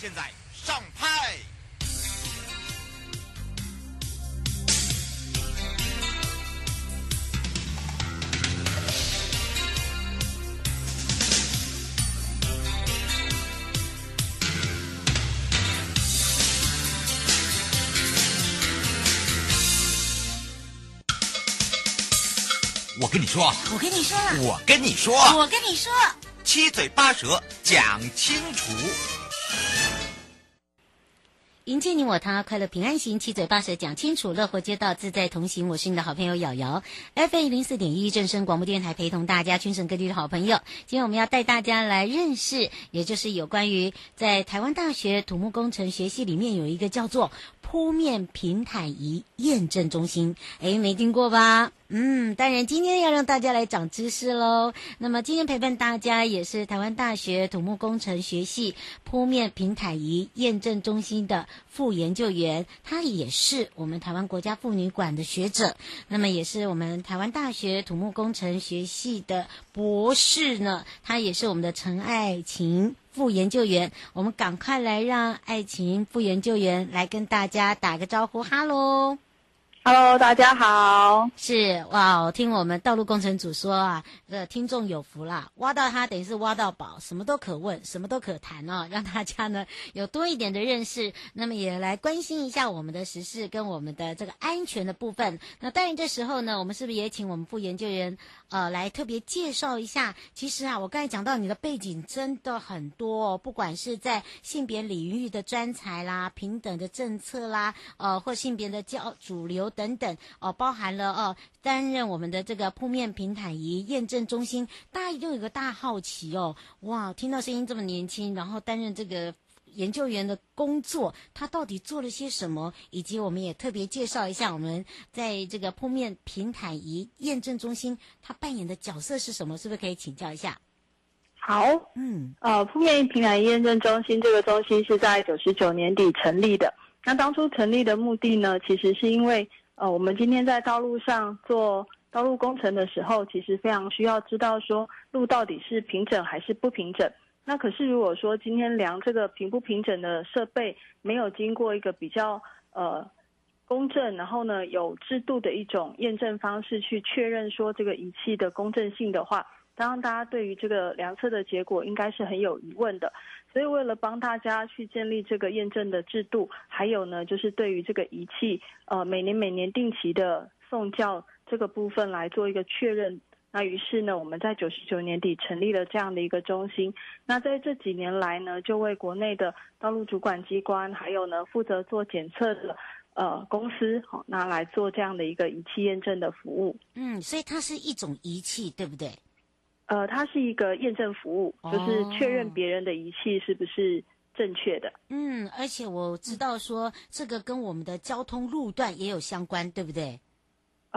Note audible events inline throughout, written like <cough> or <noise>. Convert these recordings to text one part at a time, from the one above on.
现在上拍。我跟你说，我跟你说，我跟你说，我跟你说，七嘴八舌讲清楚。迎接你我他，快乐平安行，七嘴八舌讲清楚，乐活街道自在同行。我是你的好朋友瑶瑶，FM 零四点一正声广播电台，陪同大家全省各地的好朋友。今天我们要带大家来认识，也就是有关于在台湾大学土木工程学系里面有一个叫做铺面平坦仪验证中心，诶，没听过吧？嗯，当然，今天要让大家来长知识喽。那么，今天陪伴大家也是台湾大学土木工程学系铺面平坦仪验证中心的副研究员，他也是我们台湾国家妇女馆的学者，那么也是我们台湾大学土木工程学系的博士呢。他也是我们的陈爱琴副研究员。我们赶快来让爱琴副研究员来跟大家打个招呼，哈喽。Hello，大家好。是哇，我听我们道路工程组说啊，这听众有福啦，挖到他等于是挖到宝，什么都可问，什么都可谈哦，<laughs> 让大家呢有多一点的认识，那么也来关心一下我们的时事跟我们的这个安全的部分。那当然这时候呢，我们是不是也请我们副研究员呃来特别介绍一下？其实啊，我刚才讲到你的背景真的很多哦，不管是在性别领域的专才啦、平等的政策啦，呃，或性别的教主流。等等哦，包含了哦，担任我们的这个铺面平坦仪验证中心，大家一定有个大好奇哦，哇，听到声音这么年轻，然后担任这个研究员的工作，他到底做了些什么？以及我们也特别介绍一下我们在这个铺面平坦仪验证中心，他扮演的角色是什么？是不是可以请教一下？好，嗯，呃，铺面平坦仪验证中心这个中心是在九十九年底成立的。那当初成立的目的呢，其实是因为呃，我们今天在道路上做道路工程的时候，其实非常需要知道说路到底是平整还是不平整。那可是如果说今天量这个平不平整的设备没有经过一个比较呃公正，然后呢有制度的一种验证方式去确认说这个仪器的公正性的话，当然大家对于这个量测的结果应该是很有疑问的。所以，为了帮大家去建立这个验证的制度，还有呢，就是对于这个仪器，呃，每年每年定期的送教这个部分来做一个确认。那于是呢，我们在九十九年底成立了这样的一个中心。那在这几年来呢，就为国内的道路主管机关，还有呢负责做检测的呃公司，好，那来做这样的一个仪器验证的服务。嗯，所以它是一种仪器，对不对？呃，它是一个验证服务，就是确认别人的仪器是不是正确的。嗯，而且我知道说这个跟我们的交通路段也有相关，对不对？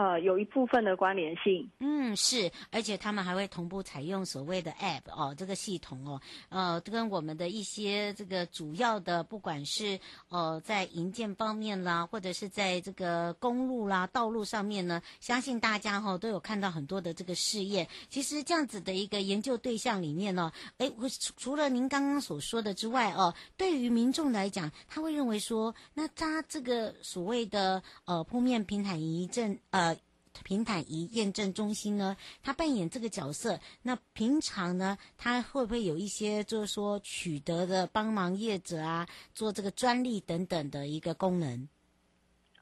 呃，有一部分的关联性，嗯，是，而且他们还会同步采用所谓的 App 哦，这个系统哦，呃，跟我们的一些这个主要的，不管是呃在营建方面啦，或者是在这个公路啦、道路上面呢，相信大家哈、哦、都有看到很多的这个试验。其实这样子的一个研究对象里面呢，诶，我除了您刚刚所说的之外哦，对于民众来讲，他会认为说，那他这个所谓的呃铺面平坦仪证呃。平坦仪验证中心呢，他扮演这个角色。那平常呢，他会不会有一些就是说取得的帮忙业者啊，做这个专利等等的一个功能？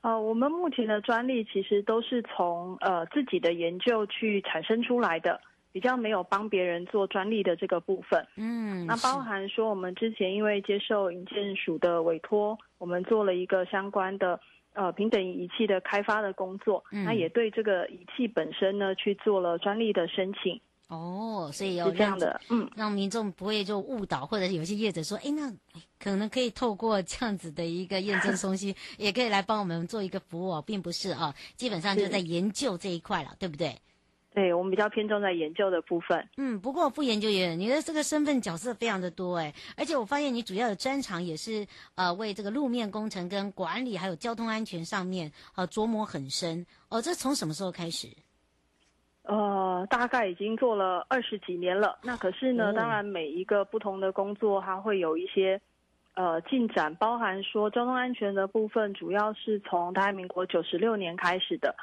呃，我们目前的专利其实都是从呃自己的研究去产生出来的，比较没有帮别人做专利的这个部分。嗯，那包含说我们之前因为接受银建署的委托，我们做了一个相关的。呃，平等仪器的开发的工作，嗯，那也对这个仪器本身呢去做了专利的申请。哦，所以有这样的，嗯，让民众不会就误导，或者有些业者说，哎，那可能可以透过这样子的一个验证 <laughs> 中心，也可以来帮我们做一个服务，并不是啊，基本上就在研究这一块了，对不对？对，我们比较偏重在研究的部分。嗯，不过副研究员，你的这个身份角色非常的多哎，而且我发现你主要的专长也是呃为这个路面工程跟管理还有交通安全上面呃琢磨很深哦。这从什么时候开始？呃，大概已经做了二十几年了。那可是呢，哦、当然每一个不同的工作，它会有一些呃进展，包含说交通安全的部分，主要是从大概民国九十六年开始的。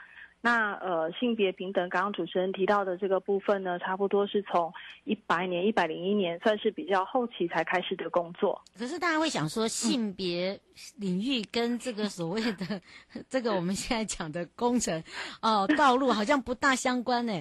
那呃，性别平等，刚刚主持人提到的这个部分呢，差不多是从一百年、一百零一年，算是比较后期才开始的工作。可是大家会想说，性别领域跟这个所谓的、嗯、<laughs> 这个我们现在讲的工程哦、呃、道路，好像不大相关呢？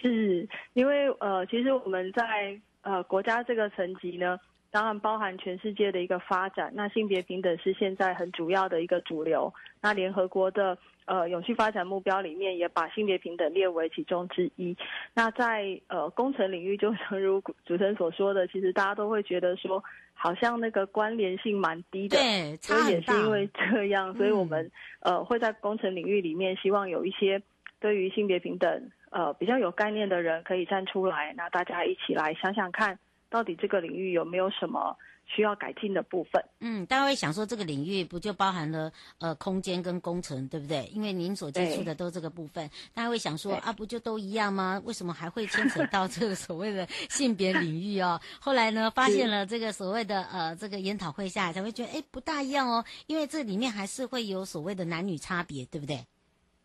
是因为呃，其实我们在呃国家这个层级呢，当然包含全世界的一个发展。那性别平等是现在很主要的一个主流。那联合国的。呃，永续发展目标里面也把性别平等列为其中之一。那在呃工程领域，就正如主持人所说的，其实大家都会觉得说，好像那个关联性蛮低的。对，所以也是因为这样，所以我们、嗯、呃会在工程领域里面，希望有一些对于性别平等呃比较有概念的人可以站出来，那大家一起来想想看，到底这个领域有没有什么。需要改进的部分，嗯，大家会想说，这个领域不就包含了呃空间跟工程，对不对？因为您所接触的都这个部分，大家会想说啊，不就都一样吗？为什么还会牵扯到这个所谓的性别领域哦？<laughs> 后来呢，发现了这个所谓的呃这个研讨会下来，才会觉得哎不大一样哦，因为这里面还是会有所谓的男女差别，对不对？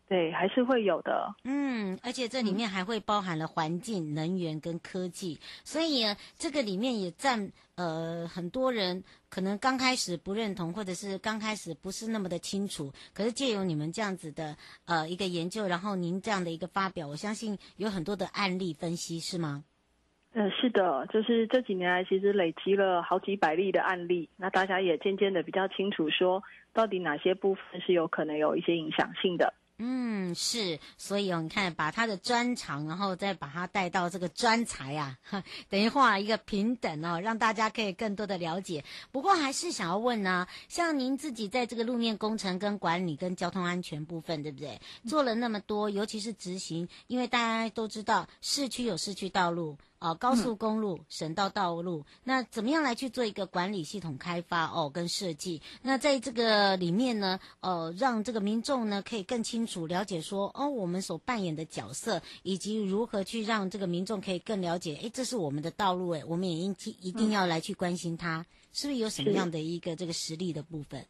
对，还是会有的。嗯，而且这里面还会包含了环境、能源跟科技，所以呢，这个里面也占呃很多人可能刚开始不认同，或者是刚开始不是那么的清楚。可是借由你们这样子的呃一个研究，然后您这样的一个发表，我相信有很多的案例分析，是吗？嗯、呃，是的，就是这几年来其实累积了好几百例的案例，那大家也渐渐的比较清楚，说到底哪些部分是有可能有一些影响性的。嗯，是，所以哦，你看，把他的专长，然后再把他带到这个专才啊，等于画一个平等哦，让大家可以更多的了解。不过还是想要问呢、像您自己在这个路面工程跟管理跟交通安全部分，对不对？做了那么多，尤其是执行，因为大家都知道市区有市区道路。哦，高速公路、省道道路，那怎么样来去做一个管理系统开发哦，跟设计？那在这个里面呢，呃，让这个民众呢可以更清楚了解说，哦，我们所扮演的角色，以及如何去让这个民众可以更了解，诶，这是我们的道路，诶，我们也应一定要来去关心它，是不是有什么样的一个这个实力的部分？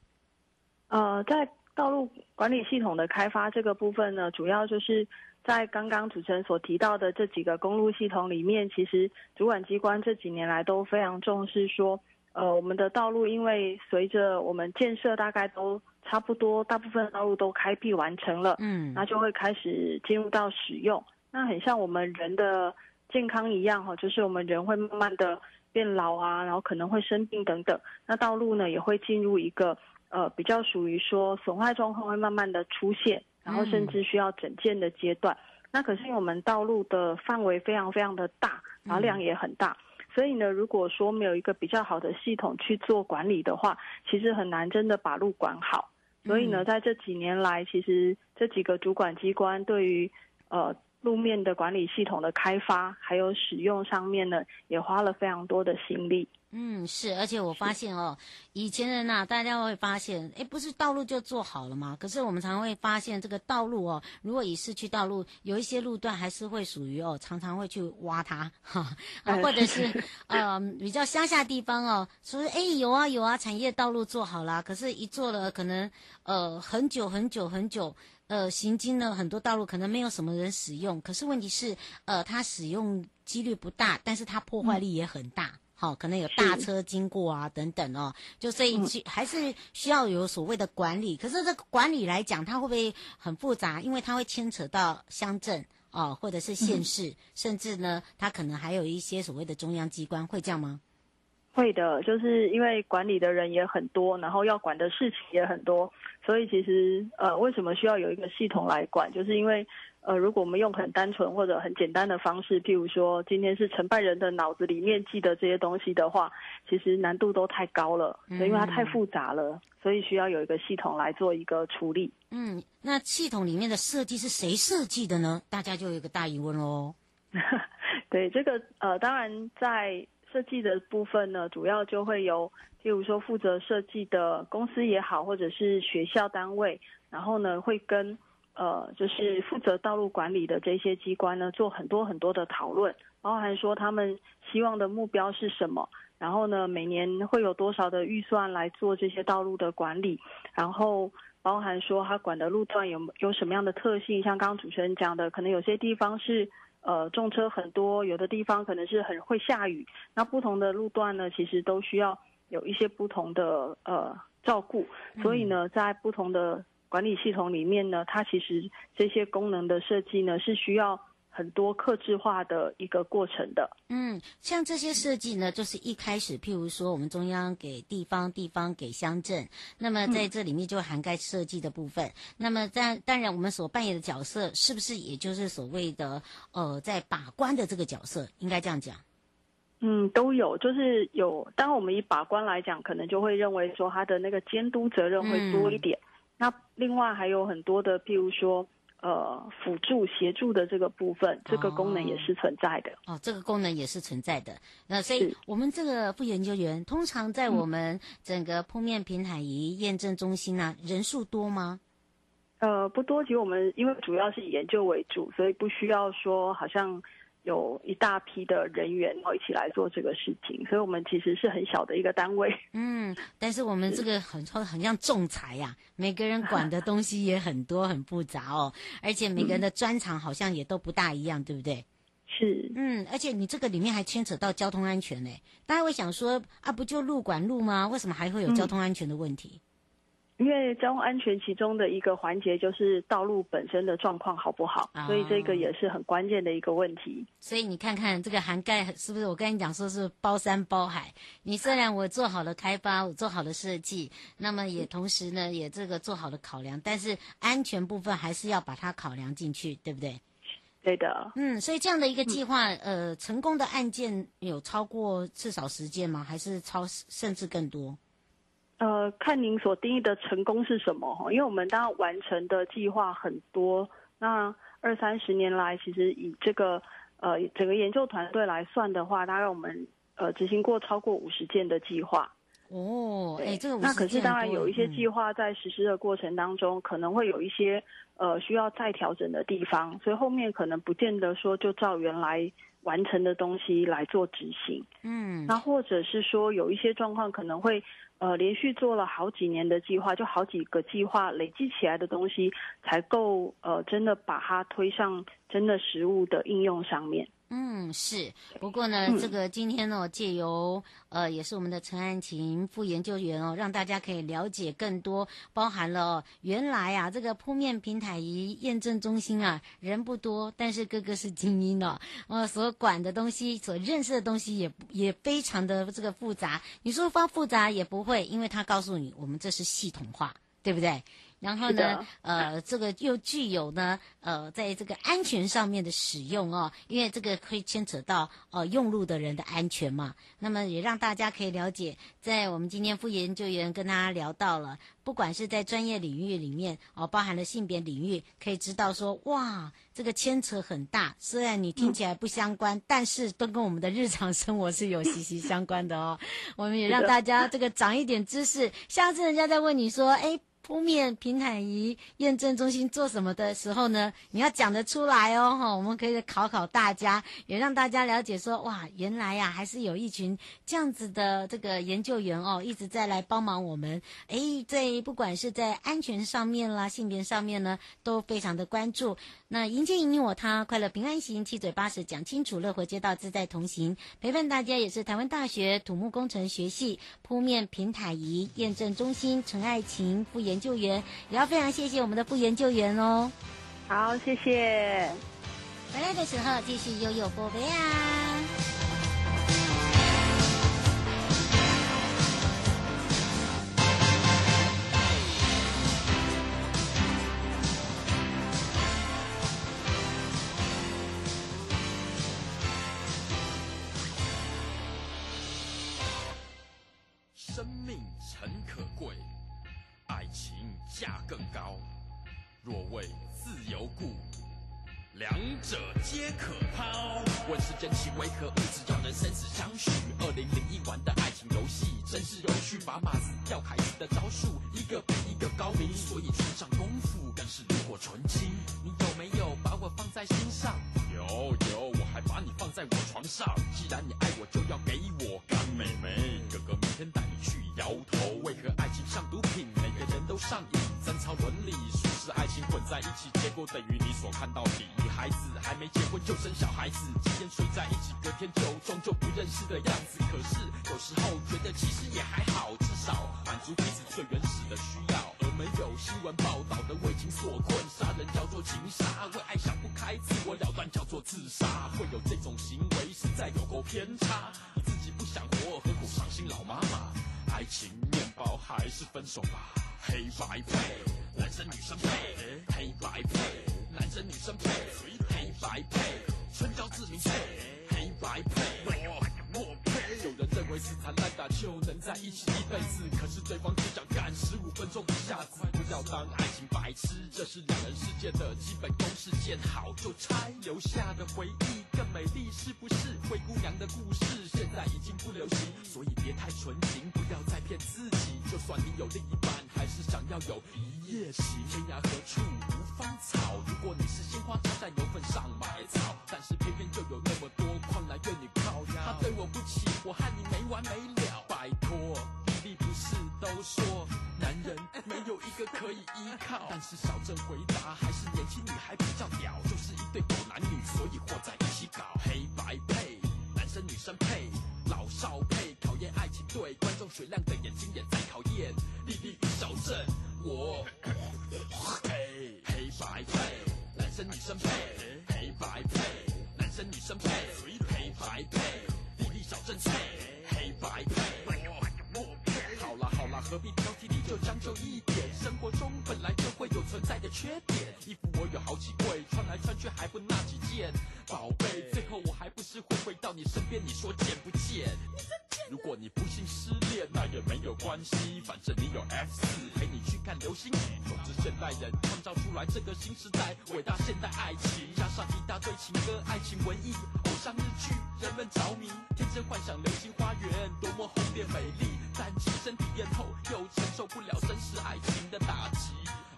呃，在道路管理系统的开发这个部分呢，主要就是。在刚刚主持人所提到的这几个公路系统里面，其实主管机关这几年来都非常重视说，呃，我们的道路因为随着我们建设大概都差不多，大部分道路都开辟完成了，嗯，那就会开始进入到使用。那很像我们人的健康一样哈，就是我们人会慢慢的变老啊，然后可能会生病等等。那道路呢也会进入一个呃比较属于说损坏状况会慢慢的出现。然后甚至需要整建的阶段，嗯，那可是因为我们道路的范围非常非常的大，然后量也很大，嗯，所以呢，如果说没有一个比较好的系统去做管理的话，其实很难真的把路管好。所以呢，在这几年来，其实这几个主管机关对于呃路面的管理系统的开发还有使用上面呢，也花了非常多的心力。嗯，是，而且我发现哦，以前人呐、啊，大家会发现，哎，不是道路就做好了吗？可是我们常常会发现，这个道路哦，如果以市区道路，有一些路段还是会属于哦，常常会去挖它，哈，啊，或者是 <laughs> 呃比较乡下地方哦，说哎有啊有啊，产业道路做好啦，可是一做了可能呃很久很久很久，呃行经了很多道路可能没有什么人使用，可是问题是呃它使用几率不大，但是它破坏力也很大。嗯好，可能有大车经过啊，等等哦，就所以还是需要有所谓的管理。可是这个管理来讲，它会不会很复杂？因为它会牵扯到乡镇哦，或者是县市，甚至呢，它可能还有一些所谓的中央机关，会这样吗？会的，就是因为管理的人也很多，然后要管的事情也很多，所以其实呃，为什么需要有一个系统来管？就是因为。呃，如果我们用很单纯或者很简单的方式，譬如说今天是承办人的脑子里面记得这些东西的话，其实难度都太高了，嗯，因为它太复杂了，所以需要有一个系统来做一个处理。嗯，那系统里面的设计是谁设计的呢？大家就有一个大疑问喽。<laughs> 对，这个呃，当然在设计的部分呢，主要就会由譬如说负责设计的公司也好，或者是学校单位，然后呢会跟。呃，就是负责道路管理的这些机关呢，做很多很多的讨论，包含说他们希望的目标是什么，然后呢，每年会有多少的预算来做这些道路的管理，然后包含说他管的路段有有什么样的特性，像刚刚主持人讲的，可能有些地方是呃重车很多，有的地方可能是很会下雨，那不同的路段呢，其实都需要有一些不同的呃照顾，所以呢，在不同的管理系统里面呢，它其实这些功能的设计呢，是需要很多克制化的一个过程的。嗯，像这些设计呢，就是一开始，譬如说我们中央给地方，地方给乡镇，那么在这里面就涵盖设计的部分。嗯、那么但当然，我们所扮演的角色，是不是也就是所谓的呃，在把关的这个角色？应该这样讲。嗯，都有，就是有。当我们以把关来讲，可能就会认为说，他的那个监督责任会多一点。嗯那另外还有很多的，譬如说，呃，辅助协助的这个部分，这个功能也是存在的。哦，这个功能也是存在的。那所以我们这个副研究员，通常在我们整个铺面平台仪验证中心呢、啊，人数多吗？呃，不多，其实我们因为主要是以研究为主，所以不需要说好像。有一大批的人员，然后一起来做这个事情，所以我们其实是很小的一个单位。<laughs> 嗯，但是我们这个很很像仲裁呀、啊，每个人管的东西也很多，很复杂哦，而且每个人的专长好像也都不大一样，对不对？是，嗯，而且你这个里面还牵扯到交通安全呢。大家会想说啊，不就路管路吗？为什么还会有交通安全的问题？嗯因为交通安全其中的一个环节就是道路本身的状况好不好，哦，所以这个也是很关键的一个问题。所以你看看这个涵盖是不是？我跟你讲说是包山包海。你虽然我做好了开发，我做好了设计，那么也同时呢也这个做好了考量，但是安全部分还是要把它考量进去，对不对？对的。嗯，所以这样的一个计划，嗯，呃，成功的案件有超过至少十件吗？还是超甚至更多？呃，看您所定义的成功是什么哈？因为我们当然完成的计划很多，那二三十年来，其实以这个呃整个研究团队来算的话，大概我们呃执行过超过五十件的计划。哦，哎，这个那可是当然有一些计划在实施的过程当中，嗯、可能会有一些呃需要再调整的地方，所以后面可能不见得说就照原来完成的东西来做执行。嗯，那或者是说有一些状况可能会。呃，连续做了好几年的计划，就好几个计划累积起来的东西，才够呃，真的把它推上真的实物的应用上面。嗯，是。不过呢，嗯、这个今天呢，借由呃，也是我们的陈安琴副研究员哦，让大家可以了解更多，包含了、哦、原来啊，这个铺面平台仪验证中心啊，人不多，但是个个是精英哦，呃，所管的东西，所认识的东西也也非常的这个复杂。你说方复杂也不会，因为他告诉你，我们这是系统化，对不对？然后呢，呃，这个又具有呢，呃，在这个安全上面的使用哦，因为这个会牵扯到呃用路的人的安全嘛。那么也让大家可以了解，在我们今天副研究员跟大家聊到了，不管是在专业领域里面哦，包含了性别领域，可以知道说哇，这个牵扯很大。虽然你听起来不相关，嗯、但是都跟我们的日常生活是有息息相关的哦。<laughs> 我们也让大家这个长一点知识，下次人家再问你说，哎。铺面平坦仪验证中心做什么的时候呢？你要讲得出来哦，哈，我们可以考考大家，也让大家了解说，哇，原来呀、还是有一群这样子的这个研究员哦，一直在来帮忙我们。诶，在不管是在安全上面啦、性别上面呢，都非常的关注。那迎接你我他，快乐平安行，七嘴八舌讲清楚，乐活街道自在同行，陪伴大家也是台湾大学土木工程学系铺面平坦仪验证中心陈爱琴副研。研究员也要非常谢谢我们的副研究员哦。好，谢谢。回来的时候继续悠悠波贝啊。生命诚可贵。爱情价更高，若为自由故，两者皆可抛。问世间情为何物，只要人生死相许。二零零一玩的爱情游戏，真是有趣，把马子钓凯子的招数，一个比一个高明，所以崇尚功夫更是炉火纯青。你有没有把我放在心上？有有，我还把你放在我床上。既然你爱我，就要给我干妹妹。哥哥明天带你去摇头。为何爱情像毒品，每个人都上瘾？三操伦理、说是爱情混在一起，结果等于你所看到的。女孩子还没结婚就生小孩子，今天睡在一起，隔天就装作不认识的样子。可是有时候觉得其实也还好，至少满足彼此最原始的需要，没有新闻报道的为情所困。杀人叫做情杀，为爱想不开，自我了断叫做自杀。会有这种行为实在有够偏差，你自己不想活，何苦伤心老妈妈？爱情面包还是分手吧，黑白配，男生女生配，黑白配，男生女生配，黑白配，春娇志明配，黑白配，我我配。有人认为死缠烂打就能在一起一辈子，可是对方只想干十五分钟一下子。不要当爱情白痴，这是两人世界的基本公式，见好就拆，留下的回忆更美丽，是不是？灰姑娘的故事现在已经不流行，所以别太纯情，不要再骗自己。就算你有另一半，还是想要有一夜情。天涯何处无芳草？如果你是鲜花插在牛粪上埋草，但是偏偏就有那么多旷男怨女靠。他对我不起，我和你没完没了。拜托，比利不是都说男人没有一个可以依靠？但是小镇回答还是年轻女孩比较屌，就是一对狗男女，所以活在一起搞黑白配，男生女生配，老少配，考验爱情对观众水亮的眼睛也在考验。丽丽与小镇，我黑黑白配，男生女生配，黑白配，男生女生配，黑白配。小镇配黑白配，何必挑剔？你就将就一点。生活中本来就会有存在的缺点，衣服我有好几柜，穿来穿去还不那几件。宝贝，最后我还不是会回到你身边？你说见不见？如果你不幸失恋，那也没有关系，反正你有 F 四陪你去看流星。总之，现代人创造出来这个新时代，伟大现代爱情，加上一大堆情歌、爱情文艺、偶像日剧，人们着迷，天真幻想流星花园多么轰烈美丽，但亲身体验后又承受不了真实爱情的打击。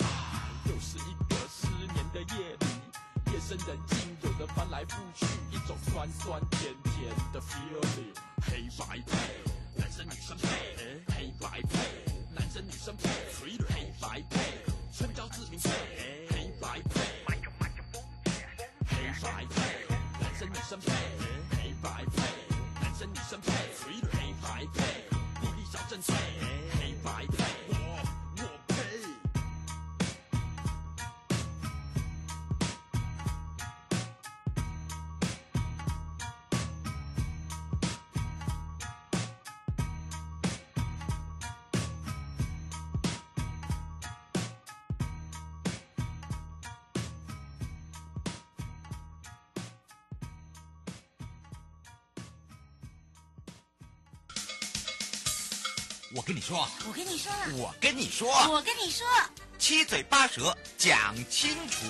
啊，又是一个失眠的夜里，夜深人静，有的翻来覆去，一种酸酸甜甜的 feeling。黑白配，男生女生配，黑白配，男生女生配，黑白配，春娇志明配，黑白配，黑白配，男生女生配，黑白配，男生女生配，黑白配，and. 我跟你说，我跟你说，我跟你说，我跟你说，七嘴八舌讲清楚。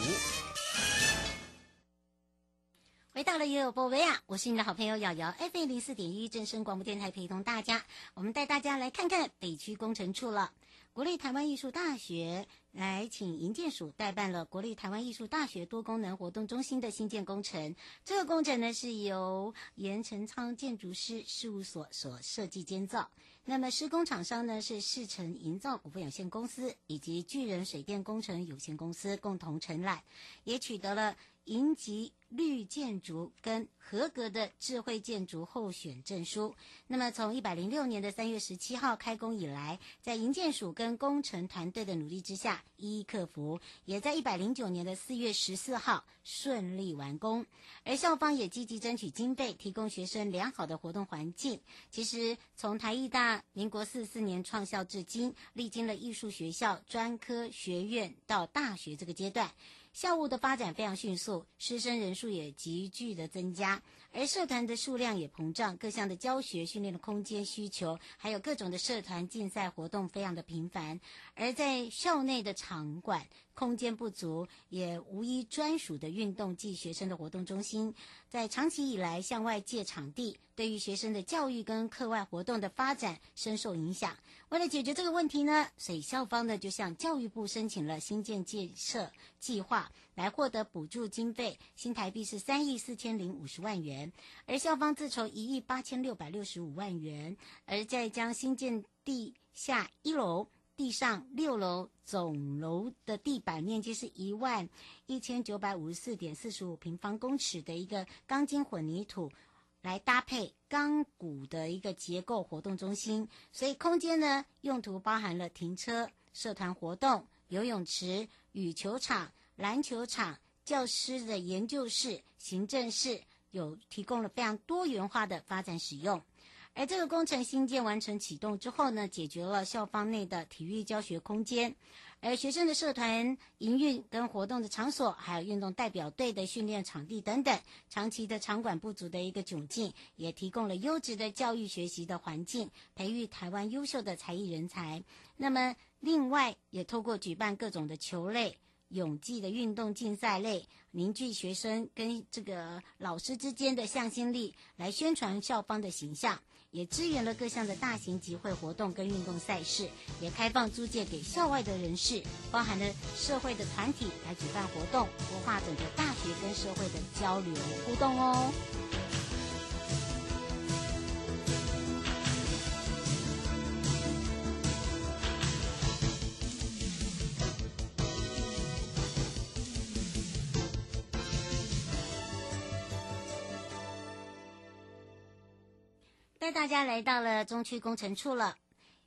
回到了也有波维亚，我是你的好朋友瑶瑶，FM 零四点一正声广播电台，陪同大家，我们带大家来看看北区工程处了。国立台湾艺术大学来请营建署代办了国立台湾艺术大学多功能活动中心的新建工程。这个工程呢是由严成仓建筑师事务所所设计建造。那么施工厂商呢是世成营造股份有限公司以及巨人水电工程有限公司共同承揽，也取得了银级绿建筑跟合格的智慧建筑候选证书。那么从一百零六年的三月十七号开工以来，在营建署跟工程团队的努力之下，一一克服，也在一百零九年的四月十四号顺利完工。而校方也积极争取经费，提供学生良好的活动环境。其实从台艺大民国四四年创校至今，历经了艺术学校、专科学院到大学这个阶段。校务的发展非常迅速，师生人数也急剧的增加，而社团的数量也膨胀，各项的教学训练的空间需求，还有各种的社团竞赛活动非常的频繁，而在校内的场馆。空间不足，也无一专属的运动暨学生的活动中心，在长期以来向外借场地，对于学生的教育跟课外活动的发展深受影响。为了解决这个问题呢，所以校方呢就向教育部申请了新建建设计划，来获得补助经费，新台币是三亿四千零五十万元，而校方自筹一亿八千六百六十五万元，而再将新建地下一楼。地上六楼总楼的地板面积是一万一千九百五十四点四十五平方公尺的一个钢筋混凝土，来搭配钢骨的一个结构活动中心，所以空间呢用途包含了停车、社团活动、游泳池、羽球场、篮球场、教师的研究室、行政室，有提供了非常多元化的发展使用。而这个工程新建完成启动之后呢，解决了校方内的体育教学空间，而学生的社团营运跟活动的场所，还有运动代表队的训练场地等等，长期的场馆不足的一个窘境，也提供了优质的教育学习的环境，培育台湾优秀的才艺人才。那么，另外也透过举办各种的球类、泳技的运动竞赛类，凝聚学生跟这个老师之间的向心力，来宣传校方的形象。也支援了各项的大型集会活动跟运动赛事，也开放租借给校外的人士，包含了社会的团体来举办活动，活化整个大学跟社会的交流互动哦。大家来到了中区工程处了，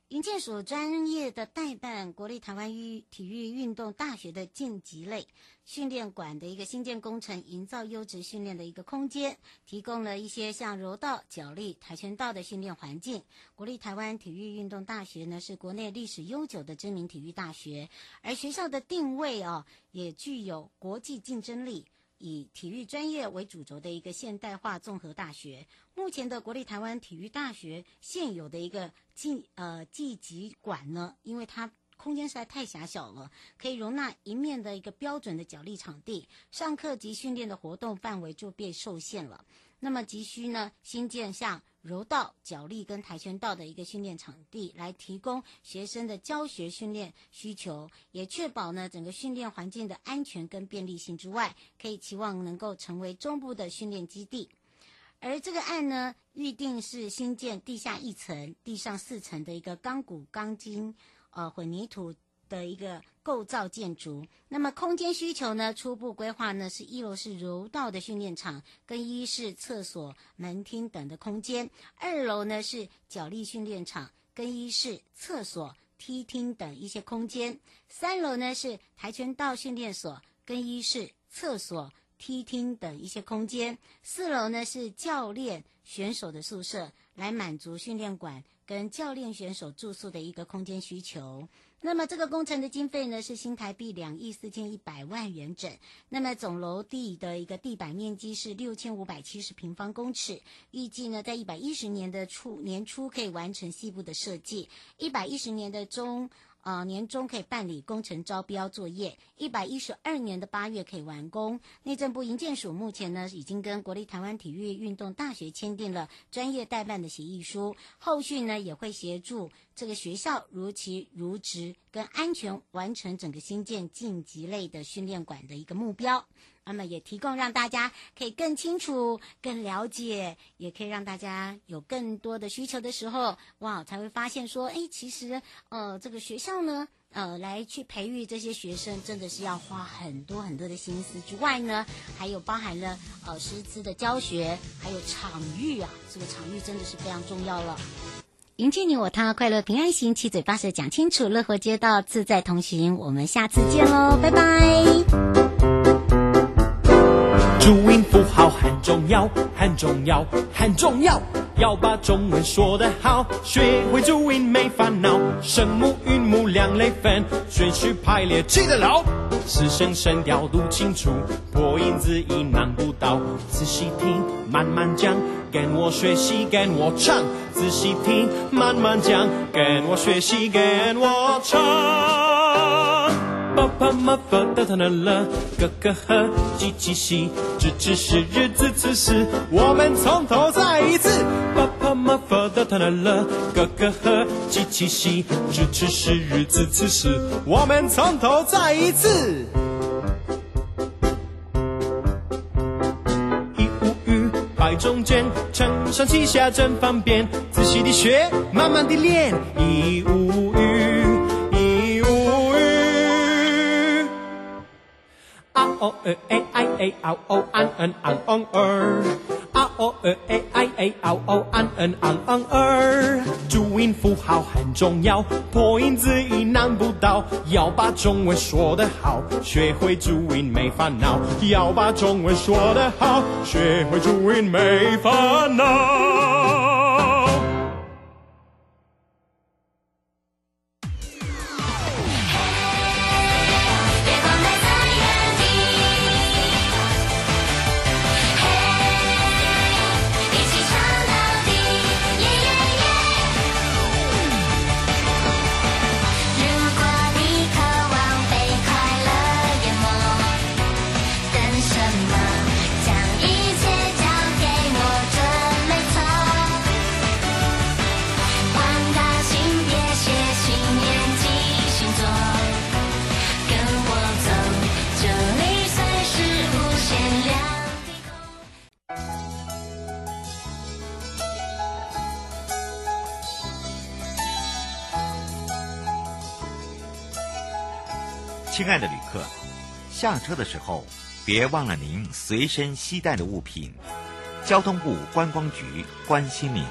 营建署专业的代办国立台湾育体育运动大学的晋级类训练馆的一个新建工程，营造优质训练的一个空间，提供了一些像柔道、脚力、跆拳道的训练环境。国立台湾体育运动大学呢，是国内历史悠久的知名体育大学，而学校的定位哦，也具有国际竞争力。以体育专业为主轴的一个现代化综合大学，目前的国立台湾体育大学现有的一个竞呃竞技馆呢，因为它空间实在太狭小了，可以容纳一面的一个标准的角力场地，上课及训练的活动范围就变受限了。那么急需呢新建像柔道、脚力跟跆拳道的一个训练场地，来提供学生的教学训练需求，也确保呢整个训练环境的安全跟便利性之外，可以期望能够成为中部的训练基地。而这个案呢，预定是新建地下一层、地上四层的一个钢骨钢筋呃混凝土的一个构造建筑，那么空间需求呢？初步规划呢，是一楼是柔道的训练场，更衣室、厕所、门厅等的空间；二楼呢是脚力训练场、更衣室、厕所、梯厅等一些空间；三楼呢是跆拳道训练所、更衣室、厕所、梯厅等一些空间；四楼呢是教练选手的宿舍，来满足训练馆跟教练选手住宿的一个空间需求。那么这个工程的经费呢，是新台币两亿四千一百万元整。那么总楼地的一个地板面积是六千五百七十平方公尺，预计呢在一百一十年的初年初可以完成西部的设计，一百一十年的中。啊，年终可以办理工程招标作业，一百一十二年的八月可以完工。内政部营建署目前呢，已经跟国立台湾体育运动大学签订了专业代办的协议书，后续呢也会协助这个学校如期如职跟安全完成整个新建晋级类的训练馆的一个目标。那么也提供让大家可以更清楚、更了解，也可以让大家有更多的需求的时候，哇，才会发现说，哎，其实呃，这个学校呢，呃，来去培育这些学生，真的是要花很多很多的心思之外呢，还有包含了呃师资的教学，还有场域啊，这个场域真的是非常重要了。迎接你我他，快乐平安行，七嘴八舌讲清楚，乐活街道自在同行，我们下次见喽，拜拜。注音符号很重要，很重要，很重要，要把中文说得好，学会注音没烦恼。声母、韵母两类分，顺序排列记得牢。四声声调读清楚，破音字音难不倒。仔细听，慢慢讲，跟我学习，跟我唱。仔细听，慢慢讲，跟我学习，跟我唱。爸爸妈妈的他的了，哥哥和机器西，支持是日子此时，我们从头再一次。爸爸妈妈的他的了，哥哥和机器西，支持是日子此时，我们从头再一次。一无语，摆中间，承上启下真方便，仔细地学，慢慢地练。一无啊哦呃哎哎哎哦哦安嗯安嗯儿啊哦呃哎哎哎哦哦安嗯安嗯儿注音符号很重要，破音字音难不倒。要把中文说得好，学会注音没烦恼。要把中文说得好，学会注音没烦恼。下车的时候别忘了您随身携带的物品。交通部观光局关心您。